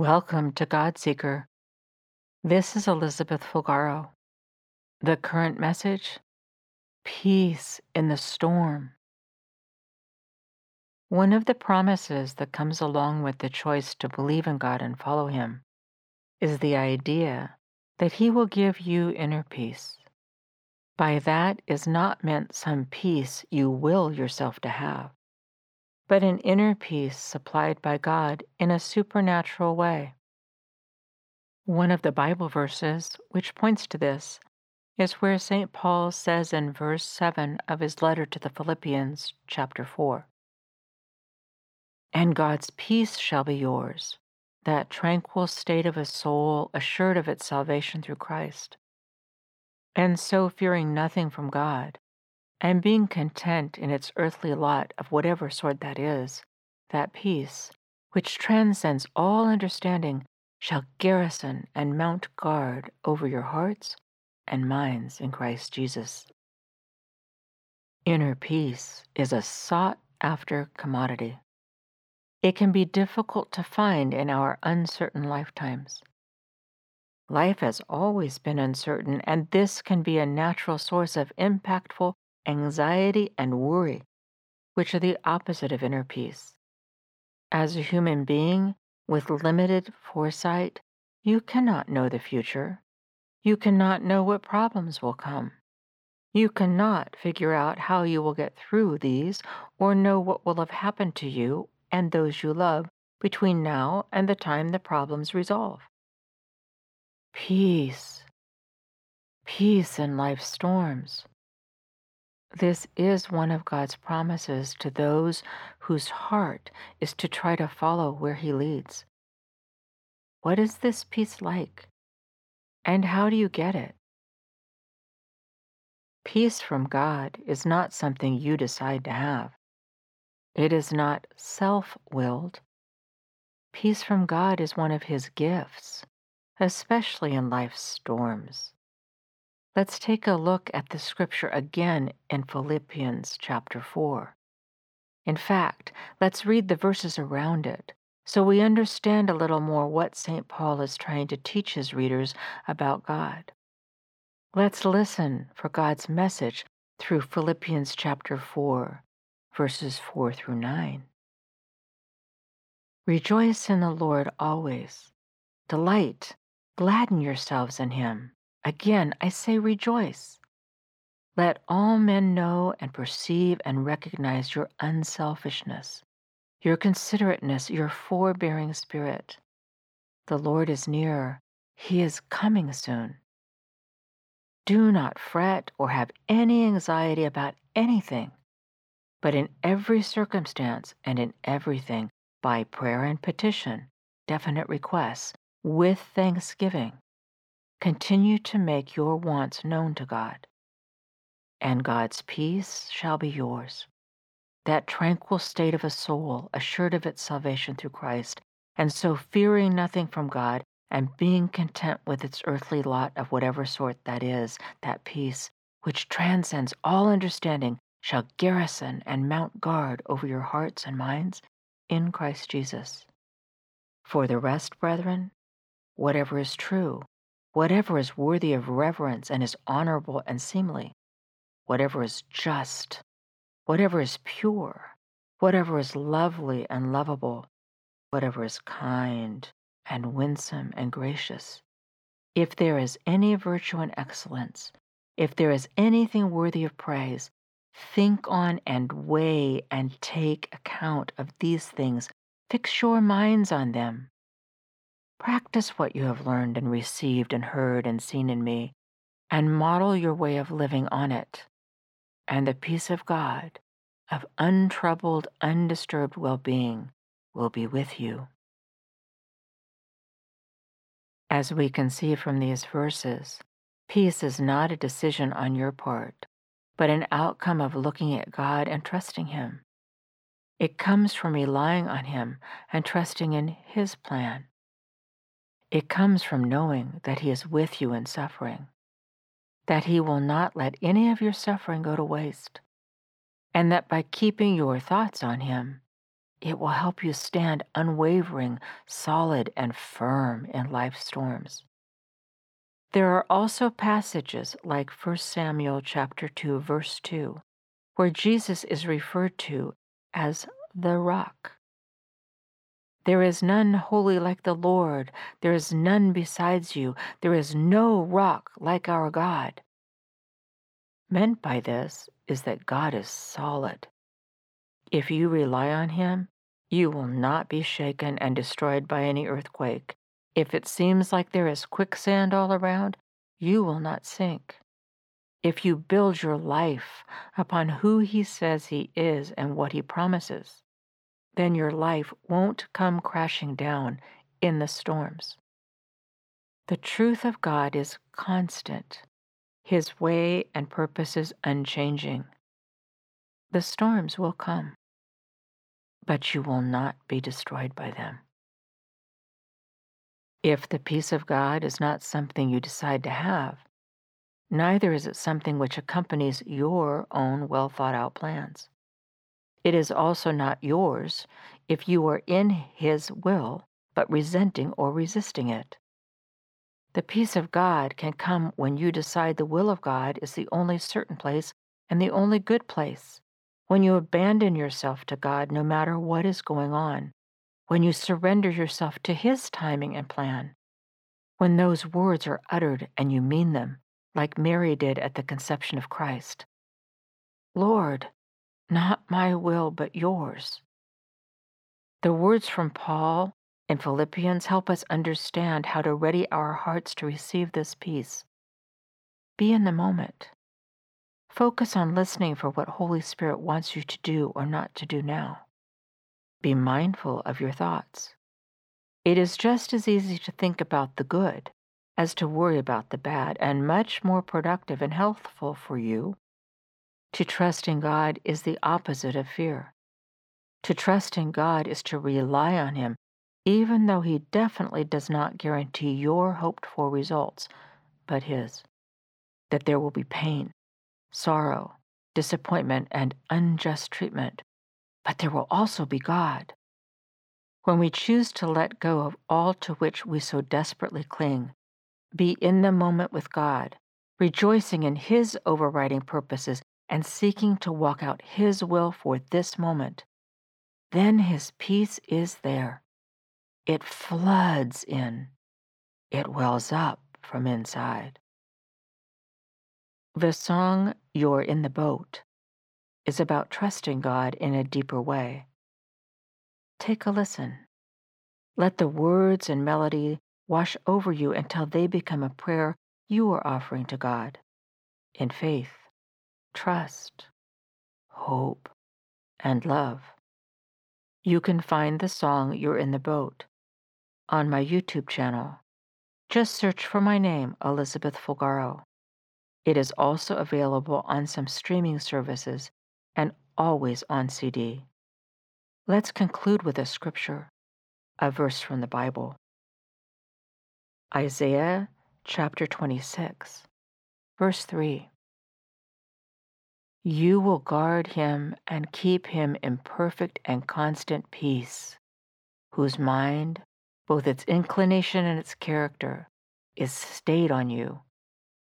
Welcome to God Seeker. This is Elizabeth Fulgaro. The current message Peace in the Storm. One of the promises that comes along with the choice to believe in God and follow Him is the idea that He will give you inner peace. By that is not meant some peace you will yourself to have but an inner peace supplied by God in a supernatural way. One of the Bible verses which points to this is where St. Paul says in verse 7 of his letter to the Philippians, chapter 4 And God's peace shall be yours, that tranquil state of a soul assured of its salvation through Christ. And so, fearing nothing from God, and being content in its earthly lot of whatever sort that is, that peace, which transcends all understanding, shall garrison and mount guard over your hearts and minds in Christ Jesus. Inner peace is a sought after commodity. It can be difficult to find in our uncertain lifetimes. Life has always been uncertain, and this can be a natural source of impactful anxiety, and worry, which are the opposite of inner peace. As a human being with limited foresight, you cannot know the future. You cannot know what problems will come. You cannot figure out how you will get through these or know what will have happened to you and those you love between now and the time the problems resolve. Peace. Peace in life's storms. This is one of God's promises to those whose heart is to try to follow where He leads. What is this peace like? And how do you get it? Peace from God is not something you decide to have. It is not self willed. Peace from God is one of His gifts, especially in life's storms. Let's take a look at the scripture again in Philippians chapter 4. In fact, let's read the verses around it so we understand a little more what St. Paul is trying to teach his readers about God. Let's listen for God's message through Philippians chapter 4, verses 4 through 9. Rejoice in the Lord always. Delight, gladden yourselves in him. Again, I say rejoice. Let all men know and perceive and recognize your unselfishness, your considerateness, your forbearing spirit. The Lord is near, He is coming soon. Do not fret or have any anxiety about anything, but in every circumstance and in everything, by prayer and petition, definite requests, with thanksgiving Continue to make your wants known to God, and God's peace shall be yours. That tranquil state of a soul assured of its salvation through Christ, and so fearing nothing from God and being content with its earthly lot of whatever sort that is, that peace, which transcends all understanding, shall garrison and mount guard over your hearts and minds in Christ Jesus. For the rest, brethren, whatever is true, whatever is worthy of reverence and is honorable and seemly, whatever is just, whatever is pure, whatever is lovely and lovable, whatever is kind and winsome and gracious, if there is any virtue and excellence, if there is anything worthy of praise, think on and weigh and take account of these things. Fix your minds on them. Practice what you have learned and received and heard and seen in me, and model your way of living on it. And the peace of God, of untroubled, undisturbed well being, will be with you. As we can see from these verses, peace is not a decision on your part, but an outcome of looking at God and trusting Him. It comes from relying on Him and trusting in His plan. It comes from knowing that He is with you in suffering, that He will not let any of your suffering go to waste, and that by keeping your thoughts on Him, It will help you stand unwavering, solid, and firm in life's storms. There are also passages like 1 Samuel chapter 2 verse 2 where Jesus is referred to as the rock. There is none holy like the Lord. There is none besides you. There is no rock like our God. Meant by this is that God is solid. If you rely on Him, you will not be shaken and destroyed by any earthquake. If it seems like there is quicksand all around, you will not sink. If you build your life upon who He says He is and what He promises, then your life won't come crashing down in the storms. The truth of God is constant, His way and purposes unchanging. The storms will come, but you will not be destroyed by them. If the peace of God is not something you decide to have, neither is it something which accompanies your own well thought out plans. It is also not yours if you are in His will, but resenting or resisting it. The peace of God can come when you decide the will of God is the only certain place and the only good place, when you abandon yourself to God no matter what is going on, when you surrender yourself to His timing and plan, when those words are uttered and you mean them, like Mary did at the conception of Christ. Lord, not my will, but yours. The words from Paul in Philippians help us understand how to ready our hearts to receive this peace. Be in the moment. Focus on listening for what Holy Spirit wants you to do or not to do now. Be mindful of your thoughts. It is just as easy to think about the good as to worry about the bad, and much more productive and healthful for you. To trust in God is the opposite of fear. To trust in God is to rely on Him, even though He definitely does not guarantee your hoped for results, but His. That there will be pain, sorrow, disappointment, and unjust treatment but there will also be God. When we choose to let go of all to which we so desperately cling, be in the moment with God, rejoicing in His overriding purposes and seeking to walk out His will for this moment, then His peace is there. It floods in, it wells up from inside. The song You're in the Boat is about trusting God in a deeper way. Take a listen. Let the words and melody wash over you until they become a prayer you are offering to God in faith, trust, hope, and love. You can find the song You're in the Boat on my YouTube channel. Just search for my name, Elizabeth Fulgaro. It is also available on some streaming services and always on CD. Let's conclude with a scripture, a verse from the Bible. Isaiah chapter 26, verse 3. You will guard him and keep him in perfect and constant peace, whose mind, both its inclination and its character, is stayed on you,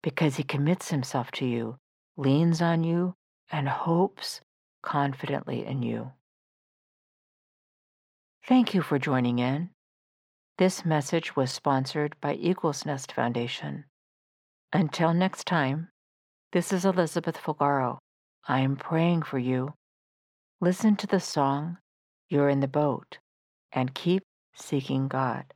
because he commits himself to you, leans on you, and hopes confidently in you. Thank you for joining in. This message was sponsored by Eagles Nest Foundation. Until next time, this is Elizabeth Fulgaro. I am praying for you. Listen to the song, You're in the Boat, and keep seeking God.